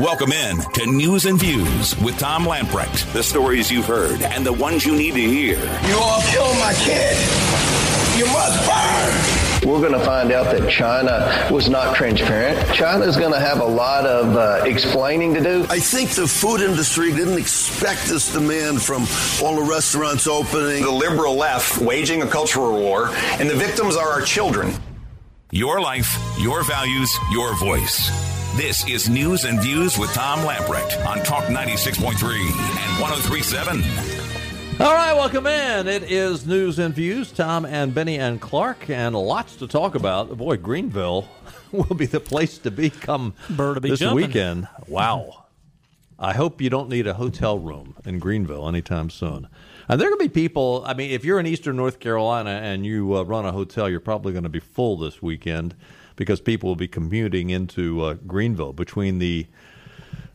Welcome in to News and Views with Tom Lamprecht. The stories you've heard and the ones you need to hear. You all killed my kid. You must burn. We're going to find out that China was not transparent. China is going to have a lot of uh, explaining to do. I think the food industry didn't expect this demand from all the restaurants opening. The liberal left waging a cultural war, and the victims are our children. Your life, your values, your voice. This is News and Views with Tom Lamprecht on Talk 96.3 and 1037. All right, welcome in. It is News and Views. Tom and Benny and Clark, and lots to talk about. Boy, Greenville will be the place to be come Bird to be this jumping. weekend. Wow. I hope you don't need a hotel room in Greenville anytime soon. And there are going to be people, I mean, if you're in eastern North Carolina and you uh, run a hotel, you're probably going to be full this weekend because people will be commuting into uh, Greenville between the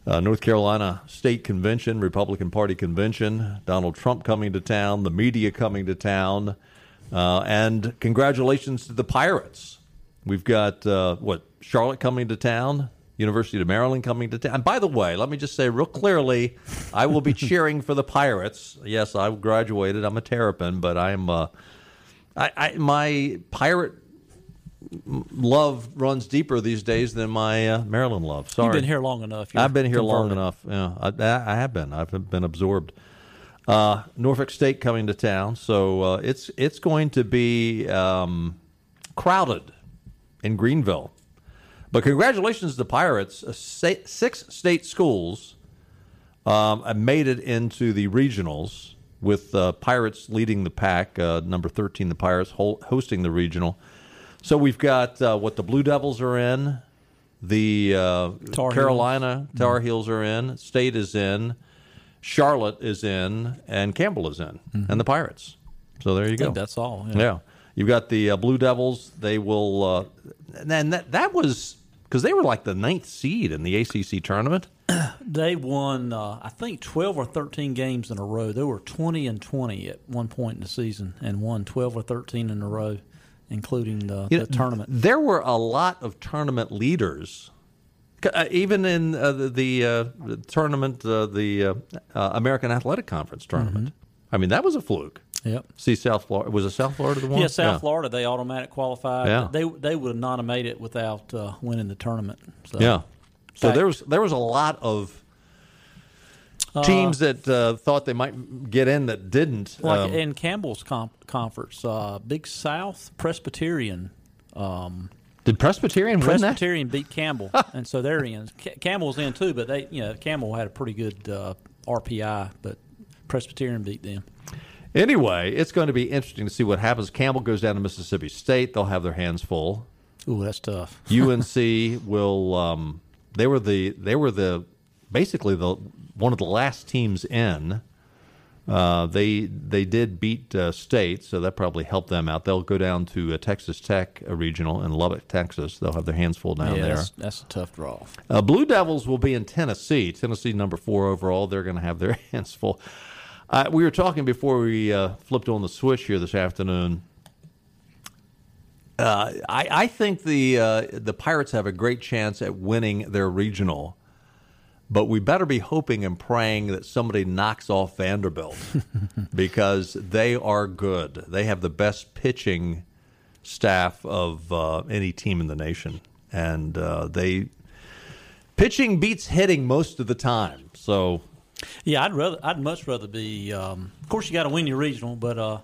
uh, North Carolina State Convention, Republican Party Convention, Donald Trump coming to town, the media coming to town, uh, and congratulations to the Pirates. We've got, uh, what, Charlotte coming to town, University of Maryland coming to town. And by the way, let me just say real clearly, I will be cheering for the Pirates. Yes, I graduated. I'm a Terrapin, but I'm, uh, I, I, my Pirate love runs deeper these days than my uh, Maryland love. Sorry, You've been here long enough. You're I've been here long enough. Yeah, I, I have been. I've been absorbed. Uh, Norfolk State coming to town, so uh, it's it's going to be um, crowded in Greenville. But congratulations to the Pirates. Uh, six state schools um, made it into the regionals, with uh, Pirates leading the pack. Uh, number thirteen, the Pirates hosting the regional. So we've got uh, what the Blue Devils are in, the uh, Tar Heels. Carolina Tar Heels are in, State is in, Charlotte is in, and Campbell is in, and the Pirates. So there you go. that's all. Yeah. You've got the uh, Blue Devils. They will. Uh, and that, that was because they were like the ninth seed in the ACC tournament. They won, uh, I think, 12 or 13 games in a row. They were 20 and 20 at one point in the season and won 12 or 13 in a row, including the, You the know, tournament. There were a lot of tournament leaders. Uh, even in uh, the, the, uh, the tournament, uh, the uh, uh, American Athletic Conference tournament. I mean, that was a fluke. Yep. See, South Florida was it South Florida the one? Yeah, South Florida, they automatic qualified. Yeah. They they would not have made it without uh, winning the tournament. So. Yeah. So Fact- there was there was a lot of teams that uh, thought they might get in that didn't. Like Um, in Campbell's comp- conference, uh, Big South Presbyterian. Um, did Presbyterian win that? Presbyterian beat Campbell, and so they're in. Ca- Campbell's in too, but they, you know, Campbell had a pretty good uh, RPI, but Presbyterian beat them. Anyway, it's going to be interesting to see what happens. Campbell goes down to Mississippi State; they'll have their hands full. Ooh, that's tough. UNC will. Um, they were the they were the basically the one of the last teams in. Uh, they they did beat uh, State, so that probably helped them out. They'll go down to uh, Texas Tech uh, regional in Lubbock, Texas. They'll have their hands full down yeah, there. that's, that's a tough draw. Uh, Blue Devils will be in Tennessee. Tennessee number four overall. They're going to have their hands full. Uh, we were talking before we uh, flipped on the switch here this afternoon. Uh, I, I think the uh, the Pirates have a great chance at winning their regional, but we better be hoping and praying that somebody knocks off Vanderbilt because they are good. They have the best pitching staff of uh, any team in the nation, and uh, they pitching beats hitting most of the time. So Yeah, I'd rather, I'd much rather be. Um, of course, you got to win your regional, but uh,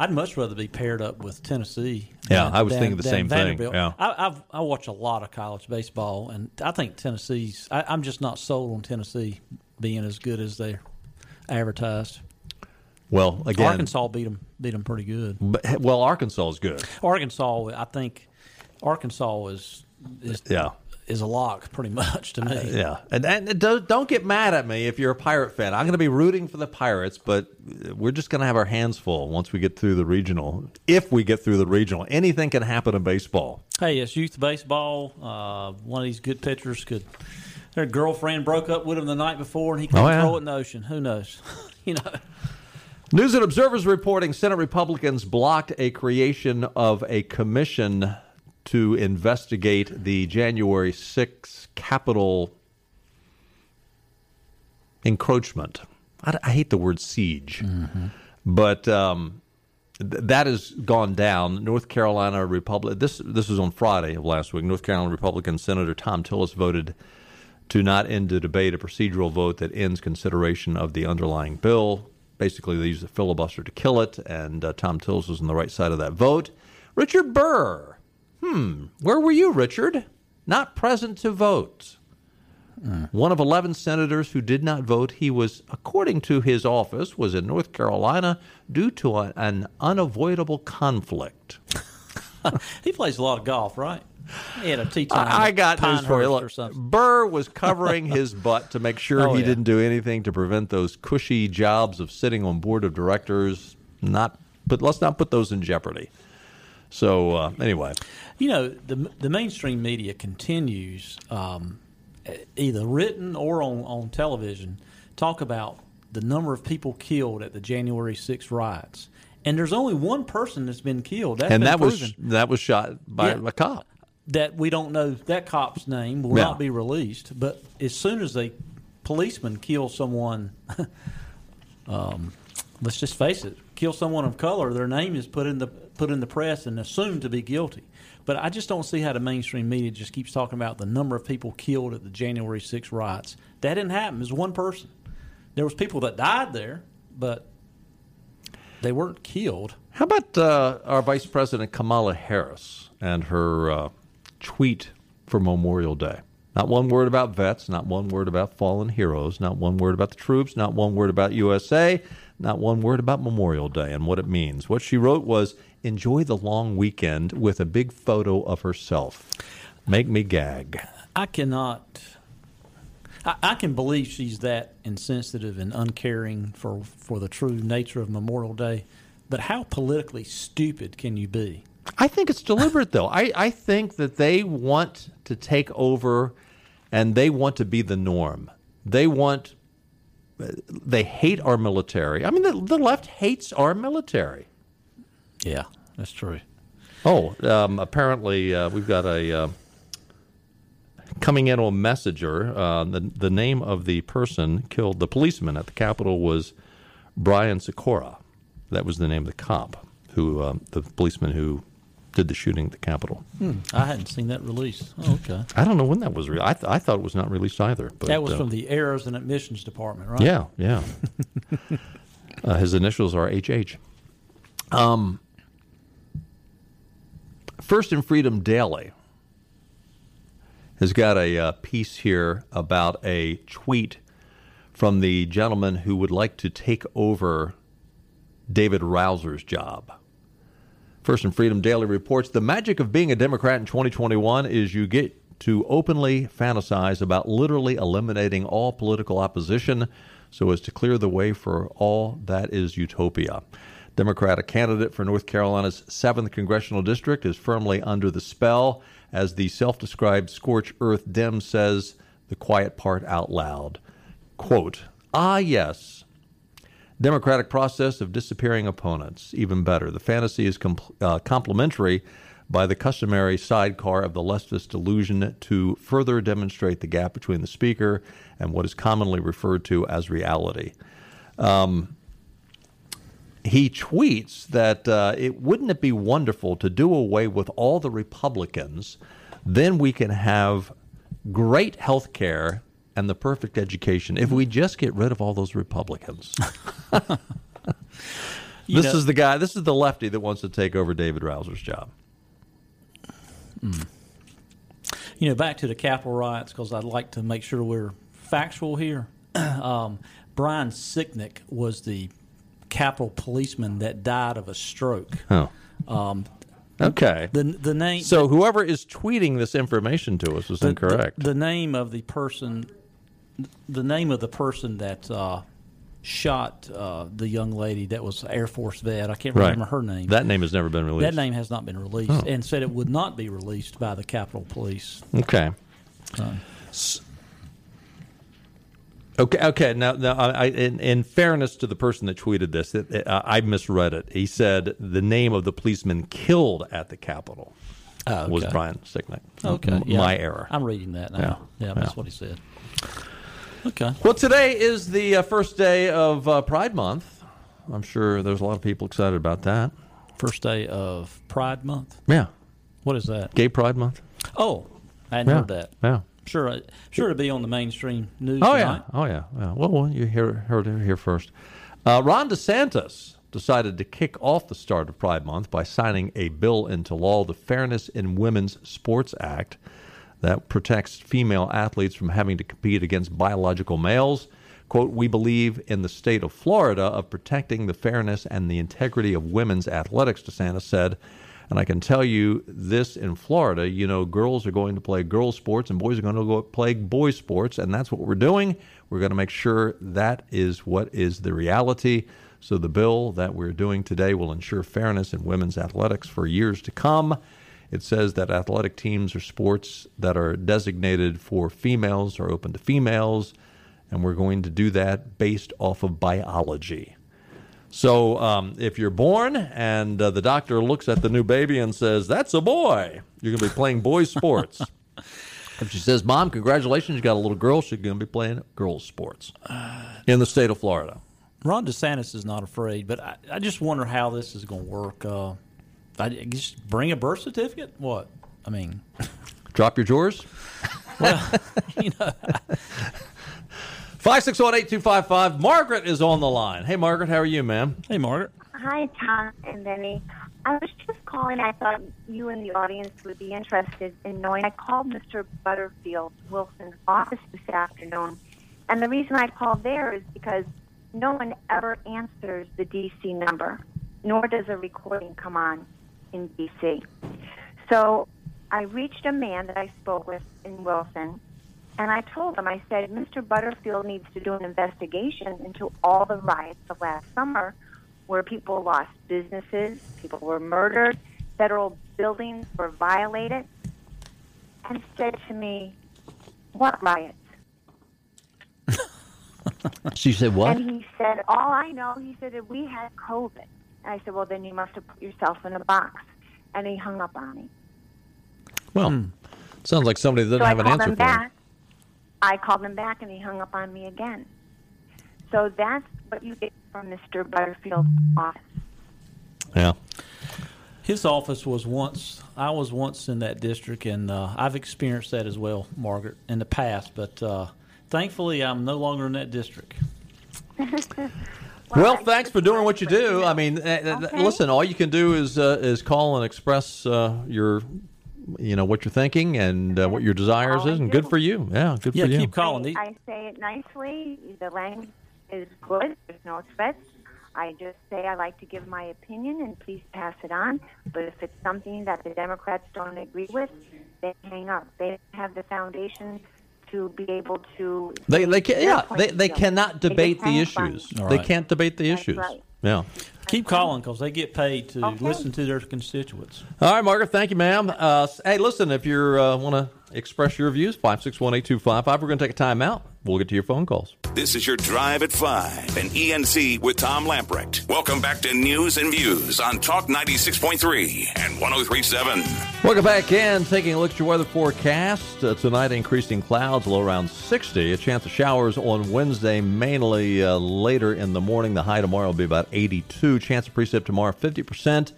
I'd much rather be paired up with Tennessee. Yeah, than- I was than- thinking the same thing, Vanderbilt. yeah. I, I've, I watch a lot of college baseball, and I think Tennessee's. I, I'm just not sold on Tennessee being as good as they're advertised. well, again, Arkansas beat them, beat them pretty good. but- well, Arkansas is good. Arkansas, I think, Arkansas is is Yeah. Is a lock pretty much to me. Yeah, and, and don't, don't get mad at me if you're a Pirate fan. I'm going to be rooting for the Pirates, but we're just going to have our hands full once we get through the regional. If we get through the regional, anything can happen in baseball. Hey, it's youth baseball. Uh, one of these good pitchers could. Their girlfriend broke up with him the night before, and he couldn't Oh, yeah. throw it in the ocean. Who knows? you know. News and Observers reporting Senate Republicans blocked a creation of a commission to investigate the January 6th Capitol encroachment. I, I hate the word siege, but um, th- that has gone down. North Carolina Republic. This this was on Friday of last week. North Carolina Republican Senator Thom Tillis voted to not end the debate a procedural vote that ends consideration of the underlying bill. Basically, they used the filibuster to kill it, and uh, Thom Tillis was on the right side of that vote. Richard Burr. Hmm. Where were you, Richard? Not present to vote. One of 11 senators who did not vote, he was, according to his office, was in North Carolina due to a, an unavoidable conflict. He plays a lot of golf, right? He had a tea time. I, I got news for you. Look. Burr was covering his butt to make sure Oh, he yeah. didn't do anything to prevent those cushy jobs of sitting on board of directors. Not, but let's not put those in jeopardy. So uh, anyway, You know, the the mainstream media continues, um, either written or on, on television, talk about the number of people killed at the January 6th riots. And there's only one person that's been killed. That's and been that proven. was that was shot by Yeah. a cop. that we don't know that cop's name will Yeah. not be released. But as soon as a policeman kills someone, um, let's just face it, kill someone of color, their name is put in the put in the press and assumed to be guilty. But I just don't see how the mainstream media just keeps talking about the number of people killed at the January 6 riots. That didn't happen. It was one person. There was people that died there, but they weren't killed. How about uh, our Vice President Kamala Harris and her uh, tweet for Memorial Day? Not one word about vets, not one word about fallen heroes, not one word about the troops, not one word about USA, not one word about Memorial Day and what it means. What she wrote was enjoy the long weekend with a big photo of herself. Make me gag. I cannot. I, I can believe she's that insensitive and uncaring for for the true nature of Memorial Day, but how politically stupid can you be? I think it's deliberate, though. I, I think that they want to take over and they want to be the norm. They want, they hate our military. I mean, the, the left hates our military. Yeah, that's true. Oh, um, apparently uh, we've got a uh, coming in on Messenger. Uh, the the name of the person killed the policeman at the Capitol was Brian Sikora. That was the name of the cop who um, the policeman who did the shooting at the Capitol. I hadn't seen that release. Oh, okay. I don't know when that was. Re- I, th- I thought it was not released either. But, that was uh, from the Errors and Admissions Department, right? Yeah, yeah. uh, his initials are HH. Um, First in Freedom Daily has got a uh, piece here about a tweet from the gentleman who would like to take over David Rouzer's job. First in Freedom Daily reports the magic of being a Democrat in 2021 is you get to openly fantasize about literally eliminating all political opposition so as to clear the way for all that is utopia. Democratic candidate for North Carolina's 7th congressional district is firmly under the spell as the self-described scorch earth Dem says the quiet part out loud. Quote, "Ah yes, democratic process of disappearing opponents. Even better, the fantasy is com- uh, complementary by the customary sidecar of the leftist delusion to further demonstrate the gap between the speaker and what is commonly referred to as reality. Um, he tweets that uh, it wouldn't it be wonderful to do away with all the Republicans, then we can have great health care and the perfect education if we just get rid of all those Republicans. This know- is the guy. This is the lefty that wants to take over David Rouzer's job. You know, back to the Capitol riots because I'd like to make sure we're factual here. um, Brian Sicknick was the Capitol policeman that died of a stroke. Oh, Um, okay. the the name So whoever is tweeting this information to us is the, incorrect. The, the name of the person, the name of the person that uh, shot uh, the young lady that was Air Force vet. I can't right. remember her name. That name has never been released. That name has not been released, Oh. and said it would not be released by the Capitol Police. Okay. So, Okay. Okay. Now, now, I, I, in, in fairness to the person that tweeted this, it, it, I I misread it. He said the name of the policeman killed at the Capitol Oh, was. Brian Sicknick. okay, M- yeah. My error. I'm reading that now. Yeah, Yeah, that's yeah. what he said. Okay. Well, today is the uh, first day of uh, Pride Month. I'm sure there's a lot of people excited about that. First day of Pride Month. Yeah. What is that? Gay Pride Month. Oh, I hadn't Yeah. heard that. Yeah. Sure, uh, sure to be on the mainstream news. Oh tonight. yeah, oh yeah. yeah. Well, well, you hear, heard it here first. Uh, Ron DeSantis decided to kick off the start of Pride Month by signing a bill into law, the Fairness in Women's Sports Act, that protects female athletes from having to compete against biological males. Quote, we believe in the state of Florida of protecting the fairness and the integrity of women's athletics, DeSantis said. And I can tell you this in Florida, you know, girls are going to play girls' sports and boys are going to go play boys' sports. And that's what we're doing. We're going to make sure that is what is the reality. So the bill that we're doing today will ensure fairness in women's athletics for years to come. It says that athletic teams or sports that are designated for females are open to females. And we're going to do that based off of biology. So um, if you're born and uh, the doctor looks at the new baby and says, That's a boy, you're going to be playing boys' sports. if she says, Mom, congratulations, you got a little girl, she's going to be playing girls' sports in the state of Florida. Ron DeSantis is not afraid, but I, I just wonder how this is going to work. Uh, I just bring a birth certificate. What? I mean, Drop your drawers. you know, 561 8255. Margaret is on the line. Hey, Margaret, how are you, ma'am? hey, Margaret. Hi, Tom and Benny. I was just calling. I thought you and the audience would be interested in knowing. I called Mr. Butterfield Wilson's office this afternoon, and the reason I called there is because no one ever answers the DC number, nor does a recording come on in DC. So I reached a man that I spoke with in Wilson, and I told him, I said, Mr. Butterfield needs to do an investigation into all the riots of last summer where people lost businesses, people were murdered, federal buildings were violated, and said to me, What riots? She said, What? And he said, All I know, he said that we had COVID. And I said, Well, then you must have put yourself in a box. And he hung up on me. Well, sounds like somebody that doesn't so have I an called answer him for you. back. I called him back, and he hung up on me again. So that's what you get from Mr. Butterfield's office. Yeah. His office was once. I was once in that district, and uh, I've experienced that as well, Margaret, in the past. But uh, thankfully, I'm no longer in that district. Well, I thanks for doing what you do. I mean, uh, uh, Okay. listen, all you can do is uh, is call and express uh, your, you know, what you're thinking and uh, what your desires all I is, and do. good for you. Yeah, good Yeah, for you. keep calling. I, I say it nicely. The language is good. There's no threats. I just say I like to give my opinion and please pass it on. But if it's something that the Democrats don't agree with, they hang up. They have the foundation to be able to. They they can their yeah they, they cannot debate just the hang up on issues. me. All They can't debate the That's issues. right. Yeah. Keep calling because they get paid to Okay. listen to their constituents. All right, Margaret. Thank you, ma'am. Uh, hey, listen, if you uh, want to express your views, five six one eight two five five. We're going to take a time out. We'll get to your phone calls. This is your Drive at 5 and ENC with Tom Lamprecht. Welcome back to News and Views on Talk 96.3 and 1037. Welcome back in. Taking a look at your weather forecast. Uh, tonight, increasing clouds, low around 60. A chance of showers on Wednesday, mainly uh, later in the morning. The high tomorrow will be about 82. Chance of precip tomorrow, 50%.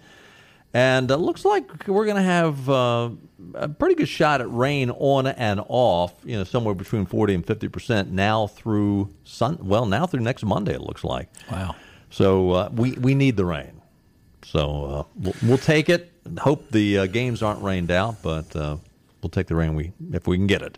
And it looks like we're going to have uh, a pretty good shot at rain on and off, you know, somewhere between 40 and 50% now through sun. Well, now through next Monday, it looks like. Wow. So uh, we we need the rain. So uh, we'll, we'll take it. Hope the uh, games aren't rained out, but uh, we'll take the rain we if we can get it.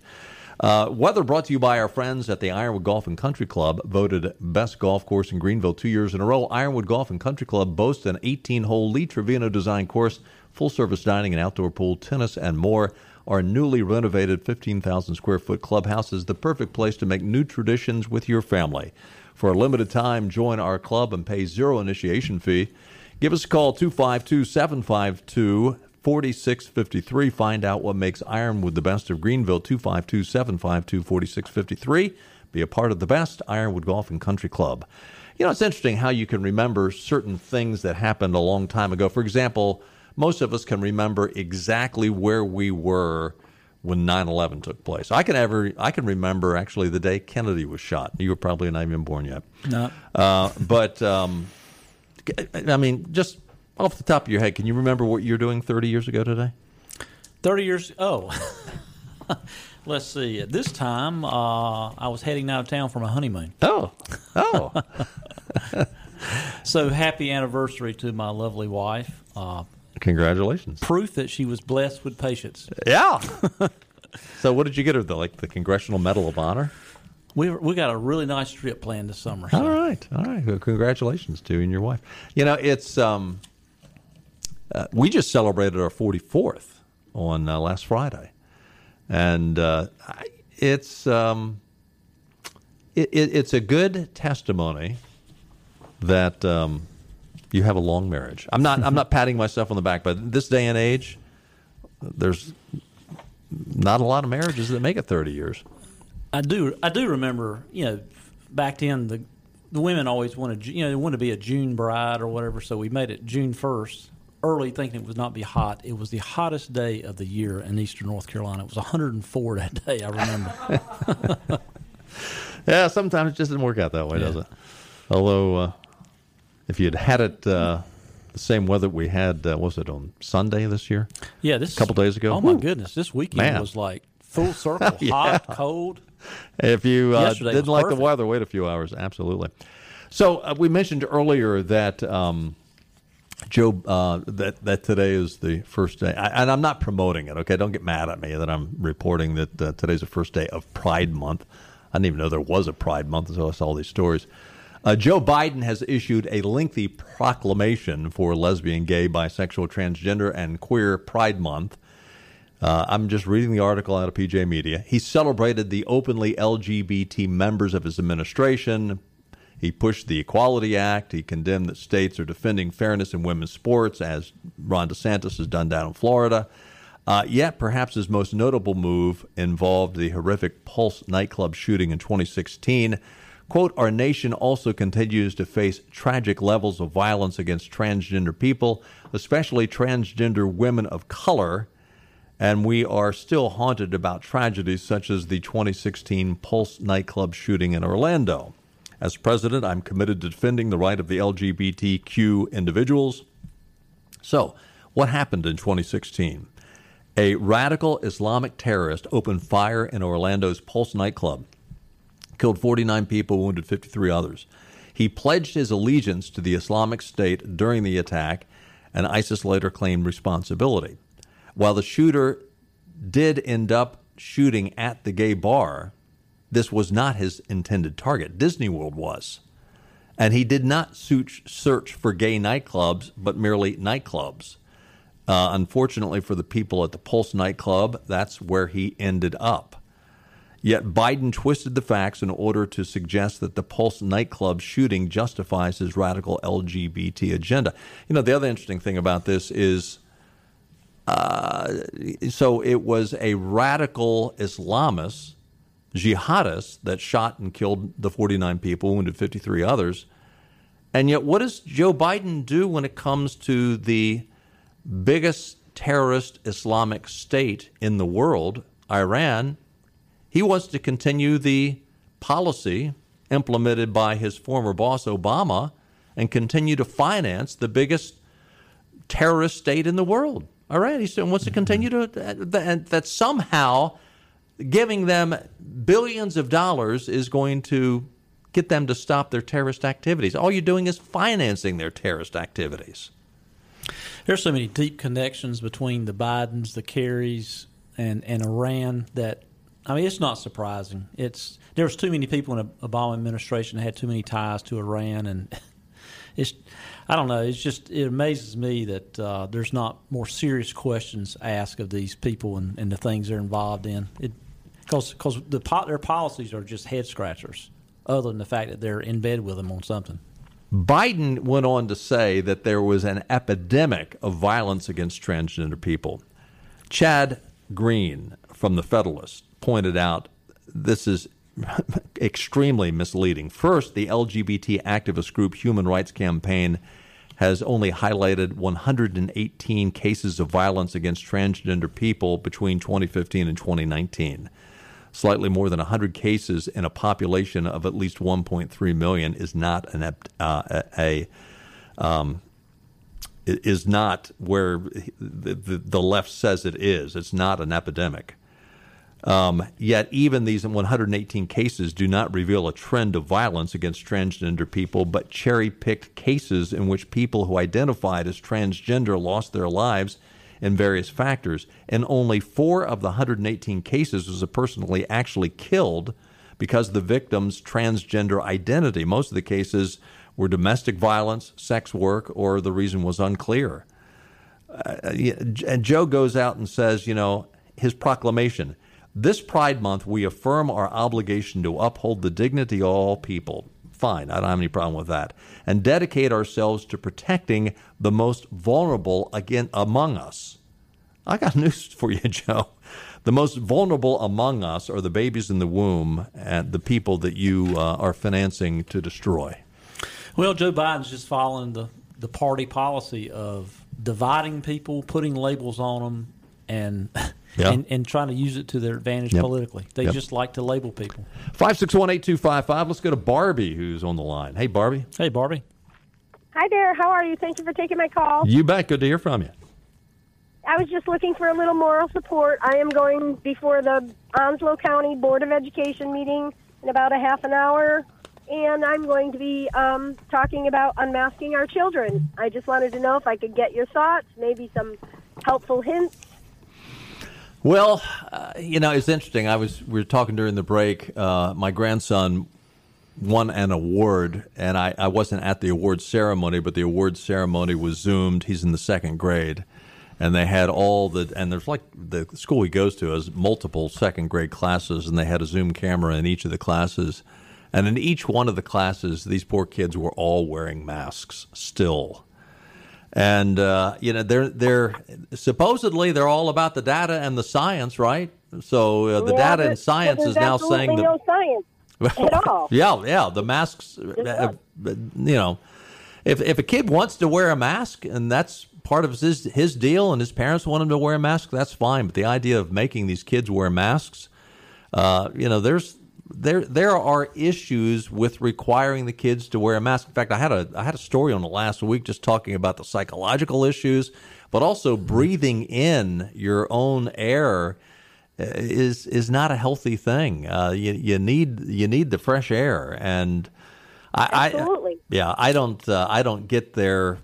Uh, weather brought to you by our friends at the Ironwood Golf and Country Club, voted best golf course in Greenville two years in a row. Ironwood Golf and Country Club boasts an 18-hole Lee Trevino design course, full-service dining and outdoor pool, tennis, and more. Our newly renovated 15,000 square foot clubhouse is the perfect place to make new traditions with your family. For a limited time, join our club and pay zero initiation fee. Give us a call 252 752 4653. Find out what makes Ironwood the best of Greenville 252 752 4653. Be a part of the best Ironwood Golf and Country Club. You know, it's interesting how you can remember certain things that happened a long time ago. For example, most of us can remember exactly where we were when 9/11 took place. I can ever I can remember actually the day Kennedy was shot. You were probably not even born yet. No. Uh, but um, I mean, just off the top of your head, can you remember what you're doing 30 years ago today? 30 years. Oh. Let's see. At this time, uh, I was heading out of town for my honeymoon. Oh, oh. so happy anniversary to my lovely wife. Uh, Congratulations. Proof that she was blessed with patience. Yeah. so what did you get her? The like the Congressional Medal of Honor? We we got a really nice trip planned this summer. So. All right, all right. Well, congratulations to you and your wife. You know, it's um, uh, we just celebrated our 44th on uh, last Friday, and uh, it's um, it, it, it's a good testimony that um, you have a long marriage. I'm not I'm not patting myself on the back, but this day and age, there's not a lot of marriages that make it 30 years. I do I do remember, you know, back then the the women always wanted you know they wanted to be a June bride or whatever, so we made it June first. Early, thinking it would not be hot. It was the hottest day of the year in eastern North Carolina. It was 104 that day. I remember. yeah, sometimes it just doesn't work out that way, yeah. does it? Although, uh, if you had had it uh, the same weather we had, uh, was it on Sunday this year? Yeah, this a couple days ago. Oh my goodness, this weekend Man. was like full circle, Yeah. hot, cold. If you uh, didn't like perfect. the weather, wait a few hours. Absolutely. So uh, we mentioned earlier that um, Joe uh, that that today is the first day, I, and I'm not promoting it. Okay, don't get mad at me that I'm reporting that uh, today's the first day of Pride Month. I didn't even know there was a Pride Month until I saw all these stories. Uh, Joe Biden has issued a lengthy proclamation for lesbian, gay, bisexual, transgender, and queer Pride Month. Uh, I'm just reading the article out of PJ Media. He celebrated the openly LGBT members of his administration. He pushed the Equality Act. He condemned that states are defending fairness in women's sports, as Ron DeSantis has done down in Florida. Uh, yet, perhaps his most notable move involved the horrific Pulse nightclub shooting in 2016. Quote, our nation also continues to face tragic levels of violence against transgender people, especially transgender women of color, and we are still haunted about tragedies such as the 2016 Pulse nightclub shooting in Orlando. As president, I'm committed to defending the right of the LGBTQ individuals. So, what happened in 2016? A radical Islamic terrorist opened fire in Orlando's Pulse nightclub, killed 49 people, wounded 53 others. He pledged his allegiance to the Islamic State during the attack, and ISIS later claimed responsibility. While the shooter did end up shooting at the gay bar, this was not his intended target. Disney World was. And he did not search, for gay nightclubs, but merely nightclubs. Uh, unfortunately for the people at the Pulse nightclub, that's where he ended up. Yet Biden twisted the facts in order to suggest that the Pulse nightclub shooting justifies his radical LGBT agenda. You know, the other interesting thing about this is uh, so it was a radical Islamist, jihadist, that shot and killed the 49 people, wounded 53 others. And yet, what does Joe Biden do when it comes to the biggest terrorist Islamic state in the world, Iran? He wants to continue the policy implemented by his former boss, Obama, and continue to finance the biggest terrorist state in the world. Right, he wants to continue to that, that somehow giving them billions of dollars is going to get them to stop their terrorist activities. All you're doing is financing their terrorist activities. There's so many deep connections between the Bidens, the Kerrys, and, and Iran that I mean it's not surprising. It's there was too many people in the Obama administration that had too many ties to Iran, and it's I don't know. It's just it amazes me that uh, there's not more serious questions asked of these people and, and the things they're involved in. Because because the their policies are just head scratchers, other than the fact that they're in bed with them on something. Biden went on to say that there was an epidemic of violence against transgender people. Chad Green from The Federalist pointed out this is extremely misleading. First, the LGBT activist group Human Rights Campaign has only highlighted 118 cases of violence against transgender people between 2015 and 2019. Slightly more than 100 cases in a population of at least 1.3 million is not an uh, a, um, is not where the, the, the left says it is. It's not an epidemic. Um, yet, even these 118 cases do not reveal a trend of violence against transgender people, but cherry picked cases in which people who identified as transgender lost their lives in various factors. And only four of the 118 cases was a person actually killed because the victim's transgender identity. Most of the cases were domestic violence, sex work, or the reason was unclear. Uh, and Joe goes out and says, you know, his proclamation this Pride Month, we affirm our obligation to uphold the dignity of all people. Fine, I don't have any problem with that. And dedicate ourselves to protecting the most vulnerable again among us. I got news for you, Joe. The most vulnerable among us are the babies in the womb and the people that you uh, are financing to destroy. Well, Joe Biden's just following the, the party policy of dividing people, putting labels on them, and yeah. and, and trying to use it to their advantage yep. politically. They yep. just like to label people. 561 8255. Let's go to Barbie, who's on the line. Hey, Barbie. Hey, Barbie. Hi there. How are you? Thank you for taking my call. You bet. Good to hear from you. I was just looking for a little moral support. I am going before the Onslow County Board of Education meeting in about a half an hour, and I'm going to be um, talking about unmasking our children. I just wanted to know if I could get your thoughts, maybe some helpful hints well, uh, you know, it's interesting. I was we were talking during the break. Uh, my grandson won an award, and I, I wasn't at the award ceremony, but the award ceremony was zoomed. He's in the second grade, and they had all the and there's like the school he goes to has multiple second grade classes, and they had a zoom camera in each of the classes, and in each one of the classes, these poor kids were all wearing masks still and uh, you know they're they're supposedly they're all about the data and the science, right? So uh, the yeah, data and science is now saying that no science at all. yeah, yeah, the masks. Uh, you know, if if a kid wants to wear a mask and that's part of his his deal, and his parents want him to wear a mask, that's fine. But the idea of making these kids wear masks, uh, you know, there's there there are issues with requiring the kids to wear a mask. In fact, I had a I had a story on the last week just talking about the psychological issues, but also breathing in your own air uh, is is not a healthy thing. Uh, you you need you need the fresh air, and I, Absolutely. I yeah I don't uh, I don't get there.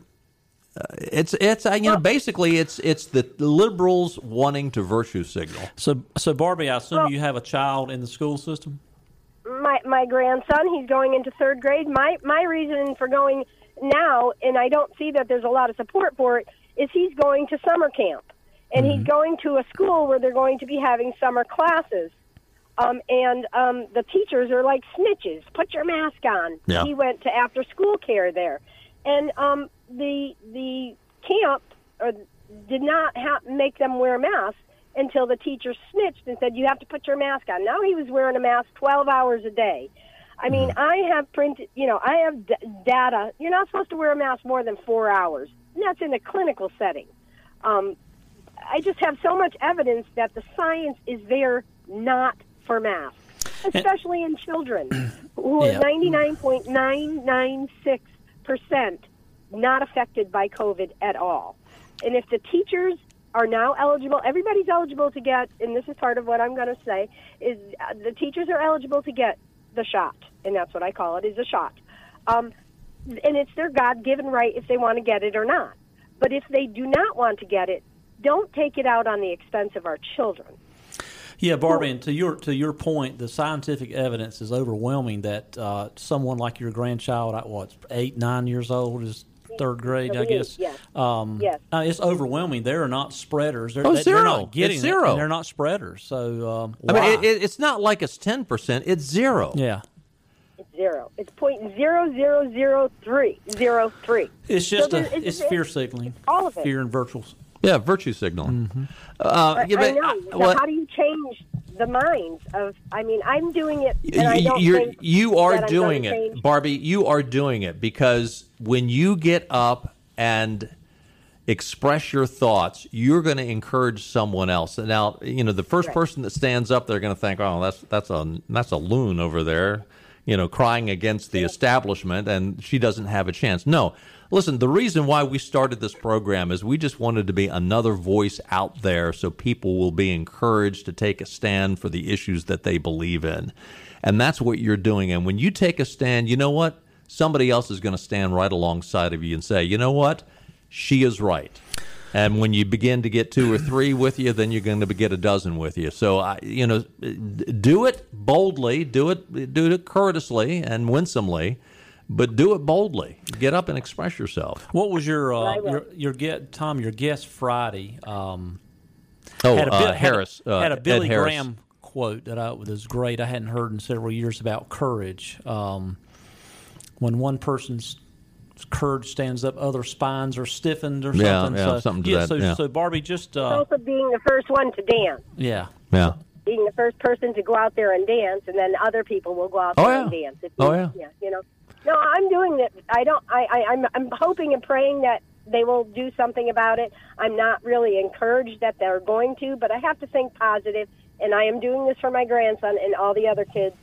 Uh, it's it's uh, you know basically it's it's the liberals wanting to virtue signal. So so Barbie, I assume well, you have a child in the school system my my grandson. He's going into third grade. My my reason for going now, and I don't see that there's a lot of support for it, is he's going to summer camp, and mm-hmm. he's going to a school where they're going to be having summer classes. Um, and um, the teachers are like snitches. Put your mask on. Yeah. He went to after school care there, and um, the the camp or did not ha- make them wear masks until the teacher snitched and said, You have to put your mask on. Now he was wearing a mask 12 hours a day. I mean, mm-hmm. I have printed, you know, I have d- data. You're not supposed to wear a mask more than four hours. And that's in a clinical setting. Um, I just have so much evidence that the science is there not for masks, especially in children who are 99.996% not affected by COVID at all. And if the teachers are now eligible. Everybody's eligible to get, and this is part of what I'm going to say, is uh, the teachers are eligible to get the shot, and that's what I call it, is a shot. Um, and it's their God-given right if they want to get it or not. But if they do not want to get it, don't take it out on the expense of our children. Yeah, Barbie, and to your to your point, the scientific evidence is overwhelming that uh, someone like your grandchild, at what eight, nine years old, is third grade, I guess. Yes. Um, yes. Uh, it's overwhelming. They're not spreaders. They're, oh, they, zero. They're not getting it's zero. It, they're not spreaders. So um, I mean, it, it's not like it's ten percent. It's zero. Yeah. It's zero. It's point zero zero zero three zero three. It's just so a, it's, it's, fear signaling. All of it. Fear and virtual. Yeah, virtue signaling. Mm-hmm. Uh, yeah, I know. So well, how do you change the minds of? I mean, I'm doing it, and I don't you're, you are doing it, change. Barbie. You are doing it because when you get up and express your thoughts, you're going to encourage someone else. Now, you know, the first person that stands up, they're going to think, "Oh, that's that's a that's a loon over there," you know, crying against the establishment, and she doesn't have a chance. No, listen. The reason why we started this program is we just wanted to be another voice out there, so people will be encouraged to take a stand for the issues that they believe in, and that's what you're doing. And when you take a stand, you know what? Somebody else is going to stand right alongside of you and say, "You know what?" she is right. And when you begin to get two or three with you, then you're going to get a dozen with you. So, I, you know, do it boldly, do it, do it courteously and winsomely, but do it boldly. Get up and express yourself. What was your uh, your your get Tom? Your guest Friday. Um, Oh, had a uh, Bill- had a- Harris, uh, had a Billy Graham quote that I, was great. I hadn't heard in several years about courage. Um, when one person's courage stands up, other spines are stiffened or Yeah, something. yeah, so, something to yeah, that, So, yeah. so Barbie, just uh, also being the first one to dance, yeah. Yeah. being the first person to go out there and dance, and then other people will go out Oh, there yeah. and dance. If Oh, you- yeah. yeah, you know. No, I'm doing it. I don't. I, I I'm I'm hoping and praying that they will do something about it. I'm not really encouraged that they're going to, but I have to think positive, and I am doing this for my grandson and all the other kids,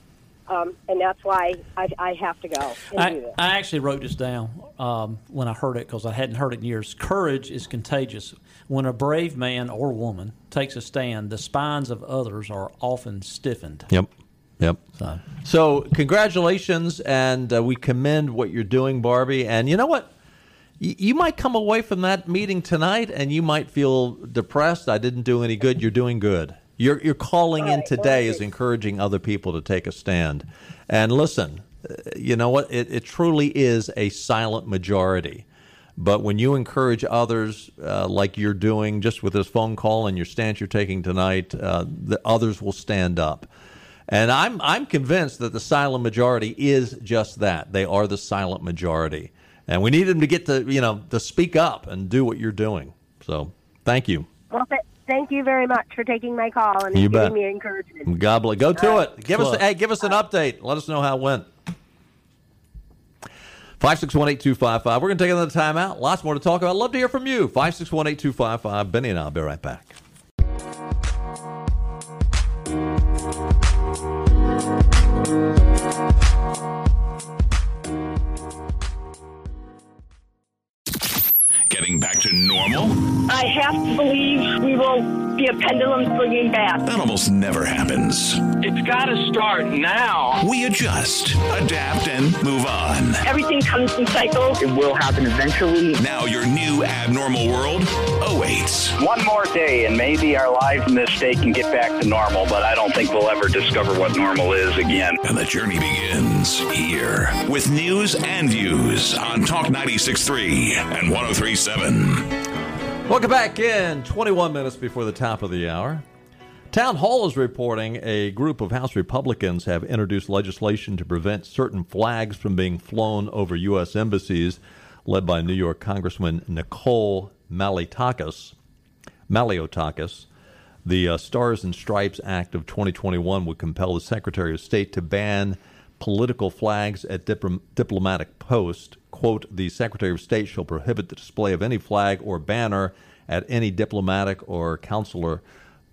um, and that's why I, I have to go and do I, this. I actually wrote this down um, when I heard it because I hadn't heard it in years. Courage is contagious. When a brave man or woman takes a stand, the spines of others are often stiffened. Yep. Yep. So, So, congratulations, and uh, we commend what you're doing, Barbie. And you know what? Y- You might come away from that meeting tonight, and you might feel depressed. I didn't do any good. You're doing good. Your your calling in today is encouraging other people to take a stand. And listen, uh, you know what? It, it truly is a silent majority. But when you encourage others, uh, like you're doing just with this phone call and your stance you're taking tonight, uh, the others will stand up. And I'm I'm convinced that the silent majority is just that. They are the silent majority. And we need them to get to, you know, to speak up and do what you're doing. So, thank you. Well, th- thank you very much for taking my call and You giving bet. me encouragement. God bless. Go to it. Give us hey, give us an update. Let us know how it went. Five six one eight two five five. We're gonna take another time out. Lots more to talk about. Love to hear from you. Five six one eight two five five. Benny and I'll be right back. Have to believe we will be a pendulum swinging back. That almost never happens. It's got to start now. We adjust, adapt, and move on. Everything comes in cycles. It will happen eventually. Now your new abnormal world awaits. One more day, and maybe our lives in this state can get back to normal, but I don't think we'll ever discover what normal is again. And the journey begins here with news and views on Talk 96.3 and 103.7. Welcome back in. 21 minutes before the top of the hour. Town Hall is reporting a group of House Republicans have introduced legislation to prevent certain flags from being flown over U.S. embassies, led by New York Congressman Nicole Malliotakis. Malliotakis. The uh, Stars and Stripes Act of 2021 would compel the Secretary of State to ban political flags at dipl- diplomatic posts. Quote, the Secretary of State shall prohibit the display of any flag or banner at any diplomatic or consular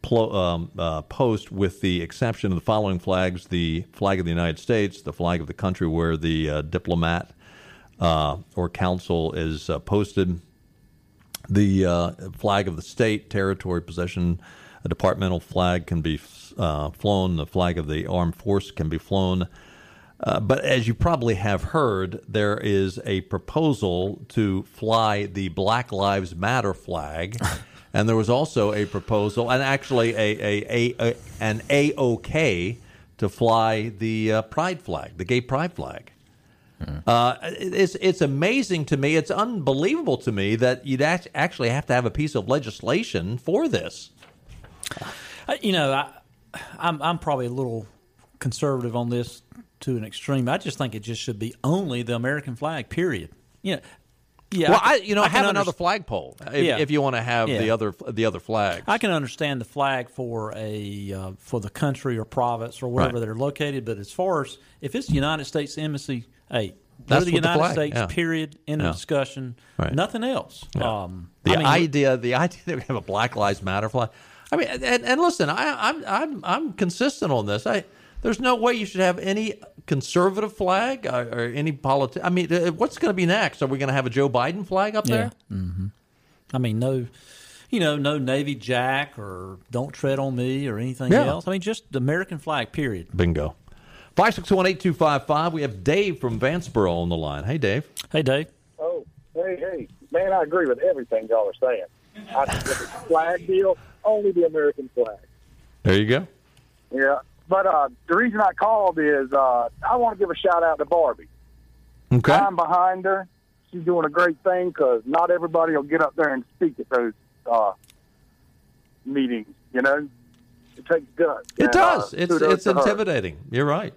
plo- um, uh, post, with the exception of the following flags the flag of the United States, the flag of the country where the uh, diplomat uh, or consul is uh, posted, the uh, flag of the state, territory, possession, a departmental flag can be uh, flown, the flag of the armed force can be flown. Uh, but as you probably have heard, there is a proposal to fly the Black Lives Matter flag. and there was also a proposal, and actually a, a, a, a an AOK to fly the uh, Pride flag, the gay Pride flag. Uh, it's it's amazing to me. It's unbelievable to me that you'd act- actually have to have a piece of legislation for this. Uh, you know, I, I'm I'm probably a little conservative on this to an extreme. I just think it just should be only the American flag. Period. You know, yeah. well, can- I, you know, can have another flagpole if, Yeah. if you want to have the other the other flag. I can understand the flag for a uh, for the country or province or wherever Right. they're located, but as far as if it's the United States Embassy, hey, That's the what the United States. yeah. Period. End Yeah. of discussion. Right. Nothing else. Yeah. Um, The I mean, idea, the idea that we have a Black Lives Matter flag. I mean, and, and listen, I, I'm I'm I'm consistent on this. I there's no way you should have any conservative flag or, or any politi I mean, uh, what's going to be next? Are we going to have a Joe Biden flag up there? Yeah. hmm I mean, no, you know, no Navy Jack or Don't Tread on Me or anything Yeah. else. I mean, just the American flag. Period. Bingo. Five six one eight two five five. We have Dave from Vanceboro on the line. Hey, Dave. Hey, Dave. Oh, hey, hey, man, I agree with everything y'all are saying. I think if it's a flag deal, only the American flag. There you go. Yeah, but uh, the reason I called is uh, I want to give a shout out to Barbie. Okay. I'm behind her. She's doing a great thing because not everybody will get up there and speak at those uh, meetings. You know, it takes guts. It And, does. uh, it's it's to her. intimidating. You're right.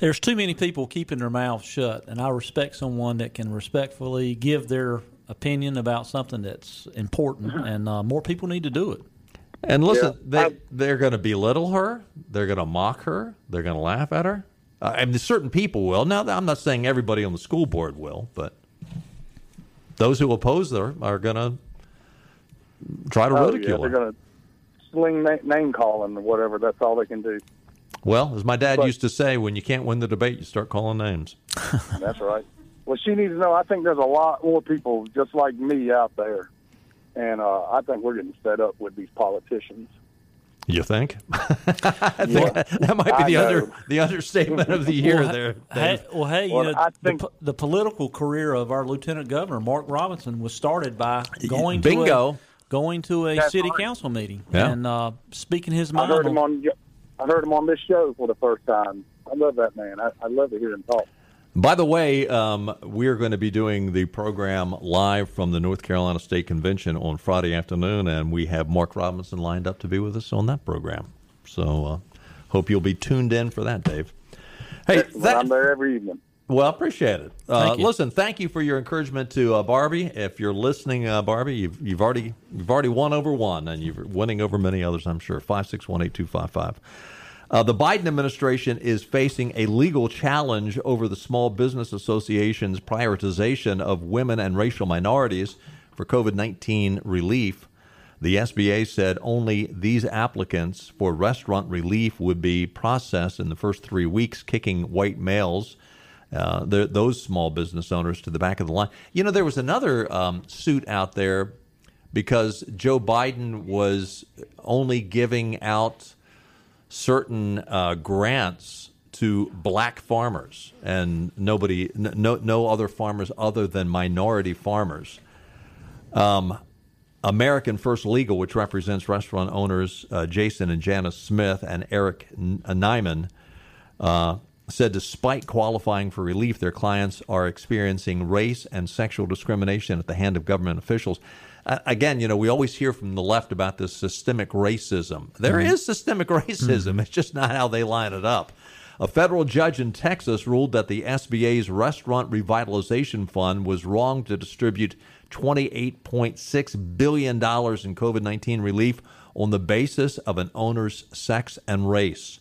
There's too many people keeping their mouths shut, and I respect someone that can respectfully give their opinion about something that's important, and uh, more people need to do it. And listen, they they're going to belittle her. They're going to mock her. They're going to laugh at her. Uh, I mean, certain people will. Now, I'm not saying everybody on the school board will, but those who oppose her are going to try to Oh, ridicule yeah, her. they're going to sling na- name calling or whatever. That's all they can do. Well, as my dad But- used to say, when you can't win the debate, you start calling names. That's right. Well, she needs to know. I think there's a lot more people just like me out there, and uh, I think we're getting fed up with these politicians. You think? I think that might be I the know. under the understatement of the year. Well, there. Hey, well, hey, you know, I the, the political career of our lieutenant governor, Mark Robinson, was started by going to Bingo. a, going to a That's city right. council meeting Yeah. and uh, speaking his mind. I mind. heard him on- on. I heard him on this show for the first time. I love that man. I, I love to hear him talk. By the way, um, we're going to be doing the program live from the North Carolina State Convention on Friday afternoon, and we have Mark Robinson lined up to be with us on that program. So, uh, hope you'll be tuned in for that, Dave. Hey, Well, that- I'm there every evening. well, appreciate it. Uh, Thank you. Listen, thank you for your encouragement to uh, Barbie. If you're listening, uh, Barbie, you've you've already you've already won over one, and you're winning over many others. I'm sure. Five six one eight two five five. Uh, the Biden administration is facing a legal challenge over the Small Business Association's prioritization of women and racial minorities for COVID 19 relief. The SBA said only these applicants for restaurant relief would be processed in the first three weeks, kicking white males, uh, those small business owners, to the back of the line. You know, there was another um, suit out there because Joe Biden was only giving out certain uh, grants to black farmers and nobody, no, no other farmers other than minority farmers. Um, American First Legal, which represents restaurant owners uh, Jason and Janice Smith and Eric N- uh, Nyman, uh, said despite qualifying for relief, their clients are experiencing race and sexual discrimination at the hand of government officials. Uh, again, you know, we always hear from the left about this systemic racism. There is systemic racism, it's just not how they line it up. A federal judge in Texas ruled that the SBA's Restaurant Revitalization Fund was wrong to distribute $28.6 billion in COVID 19 relief on the basis of an owner's sex and race.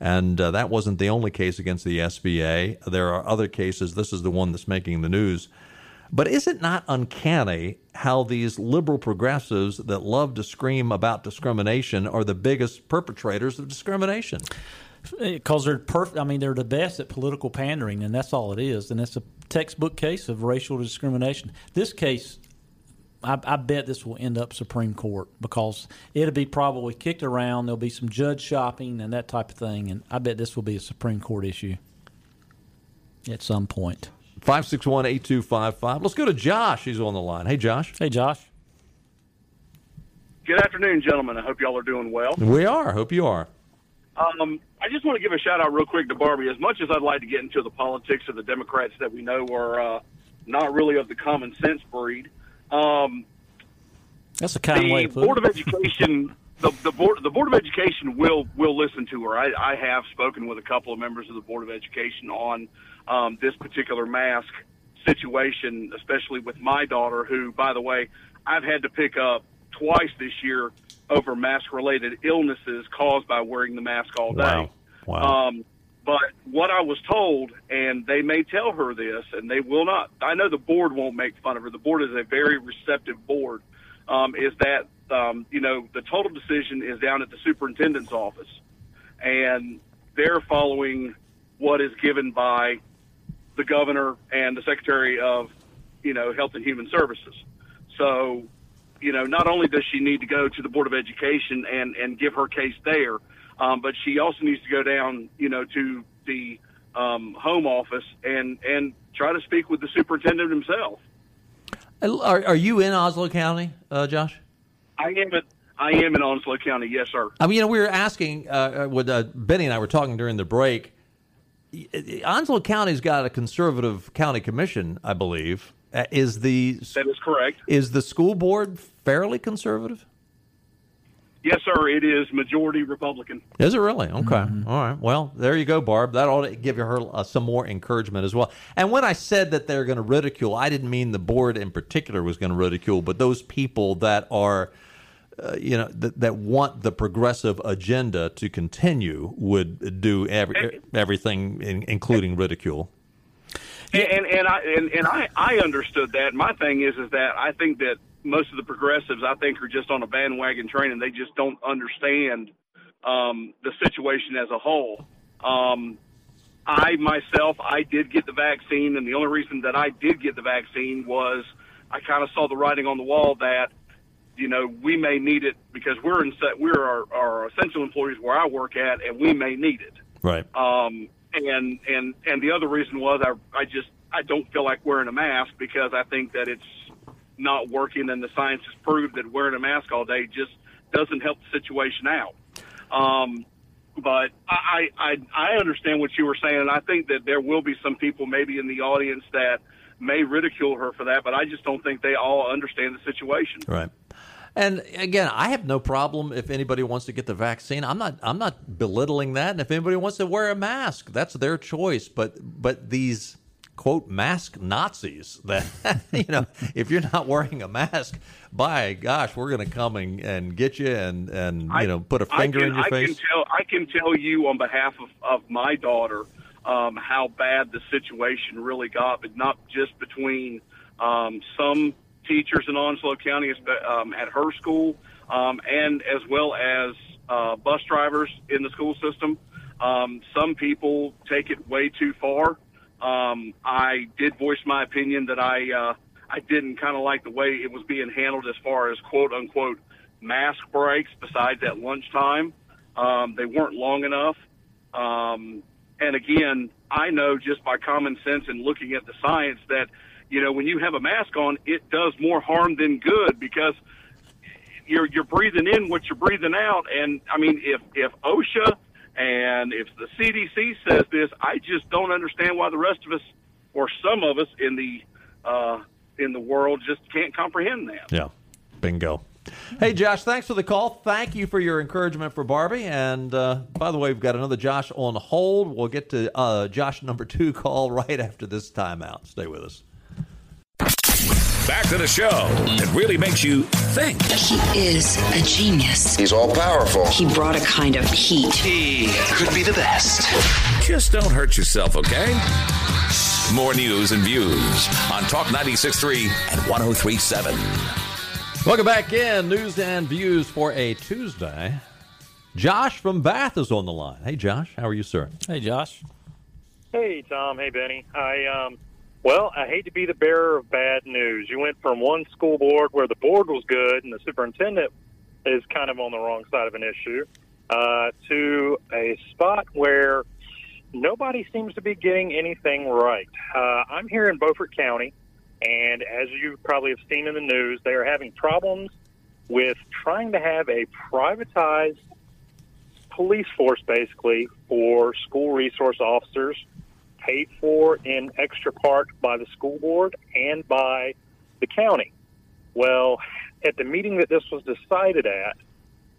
And uh, that wasn't the only case against the SBA. There are other cases. This is the one that's making the news. But is it not uncanny how these liberal progressives that love to scream about discrimination are the biggest perpetrators of discrimination? because they're perfect. I mean, they're the best at political pandering, and that's all it is. And it's a textbook case of racial discrimination. This case, I, I bet this will end up Supreme Court because it'll be probably kicked around. There'll be some judge shopping and that type of thing, and I bet this will be a Supreme Court issue at some point. 561 8255. Let's go to Josh. He's on the line. Hey, Josh. Hey, Josh. Good afternoon, gentlemen. I hope y'all are doing well. We are. Hope you are. Um, I just want to give a shout out real quick to Barbie. As much as I'd like to get into the politics of the Democrats that we know are uh, not really of the common sense breed, um, That's a kind the way to put Board of Education, the, the board, the Board of Education will will listen to her. I, I have spoken with a couple of members of the Board of Education on um, this particular mask situation, especially with my daughter, who, by the way, I've had to pick up twice this year over mask related illnesses caused by wearing the mask all day. Wow. Wow. Um, But what I was told, and they may tell her this, and they will not. I know the board won't make fun of her. The board is a very receptive board. Um, is that um, you know the total decision is down at the superintendent's office, and they're following what is given by the governor and the secretary of you know health and human services. So, you know, not only does she need to go to the board of education and and give her case there, um, but she also needs to go down, you know, to the um, home office and and try to speak with the superintendent himself. Are, are you in Onslow County, uh, Josh? I am in I am in Onslow County, yes, sir. I mean, you know, we were asking uh, with uh, Benny and I were talking during the break. Onslow County's got a conservative county commission, I believe. Uh, is the that is correct? Is the school board fairly conservative? Yes, sir. It is majority Republican. Is it really? Okay. Mm-hmm. All right. Well, there you go, Barb. That ought to give her uh, some more encouragement as well. And when I said that they're going to ridicule, I didn't mean the board in particular was going to ridicule, but those people that are, uh, you know, that, that want the progressive agenda to continue would do every, everything, in, including ridicule. And, and and I and, and I I understood that. My thing is is that I think that most of the progressives, I think, are just on a bandwagon train and they just don't understand um, the situation as a whole. Um, I myself, I did get the vaccine, and the only reason that I did get the vaccine was I kind of saw the writing on the wall that you know we may need it because we're in we're our, our essential employees where I work at, and we may need it. Right. Um, and and and the other reason was I I just I don't feel like wearing a mask because I think that it's not working, and the science has proved that wearing a mask all day just doesn't help the situation out. Um, but I, I I understand what you were saying, and I think that there will be some people maybe in the audience that may ridicule her for that, but I just don't think they all understand the situation. Right. And again, I have no problem if anybody wants to get the vaccine. I'm not I'm not belittling that. And if anybody wants to wear a mask, that's their choice. But but these quote mask Nazis that you know if you're not wearing a mask, by gosh, we're going to come and, and get you and and you know put a finger can, in your I face. Can tell, I can tell you on behalf of, of my daughter um, how bad the situation really got, but not just between um, some teachers in Onslow County um, at her school, um, and as well as uh, bus drivers in the school system. Um, some people take it way too far. Um, I did voice my opinion that I uh, I didn't kind of like the way it was being handled as far as quote unquote mask breaks. Besides at lunchtime, um, they weren't long enough. Um, and again, I know just by common sense and looking at the science that you know when you have a mask on, it does more harm than good because you're you're breathing in what you're breathing out. And I mean, if if OSHA and if the CDC says this, I just don't understand why the rest of us, or some of us in the uh, in the world, just can't comprehend that. Yeah, bingo. Hey, Josh, thanks for the call. Thank you for your encouragement for Barbie. And uh, by the way, we've got another Josh on hold. We'll get to uh, Josh number two call right after this timeout. Stay with us. Back to the show that really makes you think. He is a genius. He's all powerful. He brought a kind of heat. He could be the best. Just don't hurt yourself, okay? More news and views on Talk 96.3 and 103.7. Welcome back in. News and views for a Tuesday. Josh from Bath is on the line. Hey, Josh. How are you, sir? Hey, Josh. Hey, Tom. Hey, Benny. I um, well, I hate to be the bearer of bad news. You went from one school board where the board was good and the superintendent is kind of on the wrong side of an issue, uh, to a spot where nobody seems to be getting anything right. Uh, I'm here in Beaufort County, and as you probably have seen in the news, they are having problems with trying to have a privatized police force, basically, for school resource officers paid for in extra part by the school board and by the county. Well, at the meeting that this was decided at,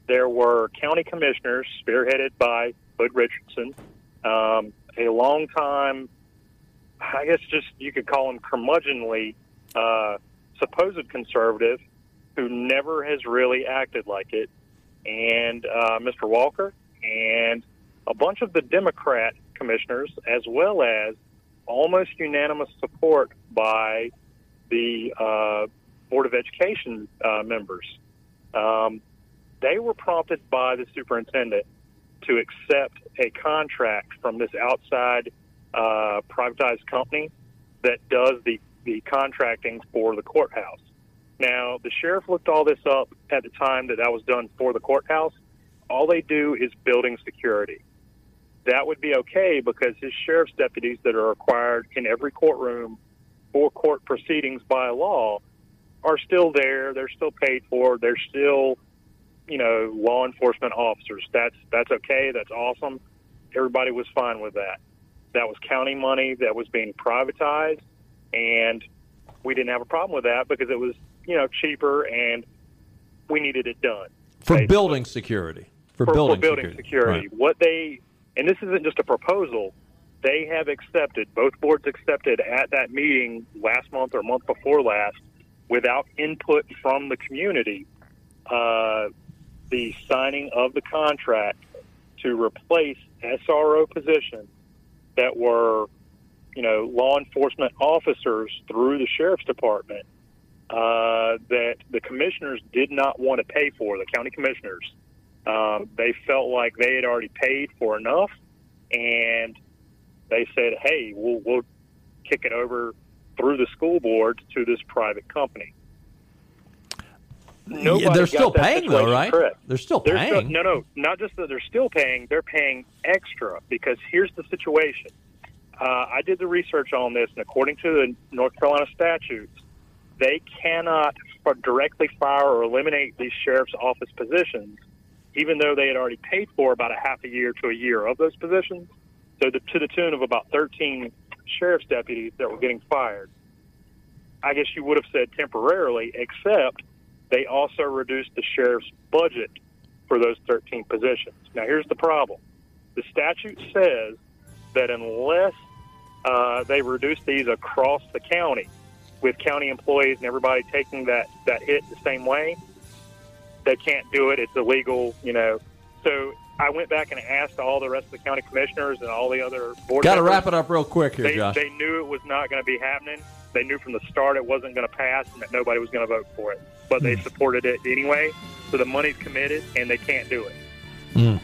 there were county commissioners spearheaded by Bud Richardson, um, a long time, I guess just you could call him curmudgeonly, uh, supposed conservative who never has really acted like it, and uh, Mr. Walker and a bunch of the Democrat commissioners, as well as almost unanimous support by the uh, Board of Education uh, members. Um, they were prompted by the superintendent to accept a contract from this outside uh, privatized company that does the, the contracting for the courthouse. Now, the sheriff looked all this up at the time that that was done for the courthouse. All they do is building security. That would be okay because his sheriff's deputies that are required in every courtroom for court proceedings by law are still there. They're still paid for. They're still, you know, law enforcement officers. That's that's okay. That's awesome. Everybody was fine with that. That was county money that was being privatized, and we didn't have a problem with that because it was, you know, cheaper and we needed it done For building security. For, for, building, for building security. security. Right. What they and this isn't just a proposal. They have accepted both boards accepted at that meeting last month or month before last, without input from the community, uh, the signing of the contract to replace SRO positions that were, you know, law enforcement officers through the sheriff's department uh, that the commissioners did not want to pay for. The county commissioners. Um, they felt like they had already paid for enough, and they said, "Hey, we'll, we'll kick it over through the school board to this private company." Nobody they're still paying, though, right? correct. They're still They're still- paying. no, no, not just that they're still paying. They're paying extra because here's the situation. Uh, I did the research on this, and according to the North Carolina statutes, they cannot directly fire or eliminate these sheriff's office positions, even though they had already paid for about a half a year to a year of those positions. So, the, to the tune of about 13 sheriff's deputies that were getting fired. I guess you would have said temporarily, except they also reduced the sheriff's budget for those 13 positions. Now, here's the problem the statute says that unless uh, they reduce these across the county, with county employees and everybody taking that, that hit the same way, they can't do it. It's illegal, you know. So I went back and asked all the rest of the county commissioners and all the other board Got to wrap it up real quick here, they, Josh. they knew it was not going to be happening. They knew from the start it wasn't going to pass and that nobody was going to vote for it. But they Hmm. supported it anyway. So the money's committed and they can't do it. Mm.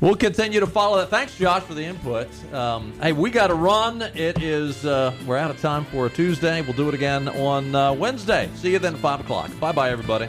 We'll continue to follow that. Thanks, Josh, for the input. Um, hey, we got to run. It is uh, we're out of time for a Tuesday. We'll do it again on uh, Wednesday. See you then at five o'clock. Bye, bye, everybody.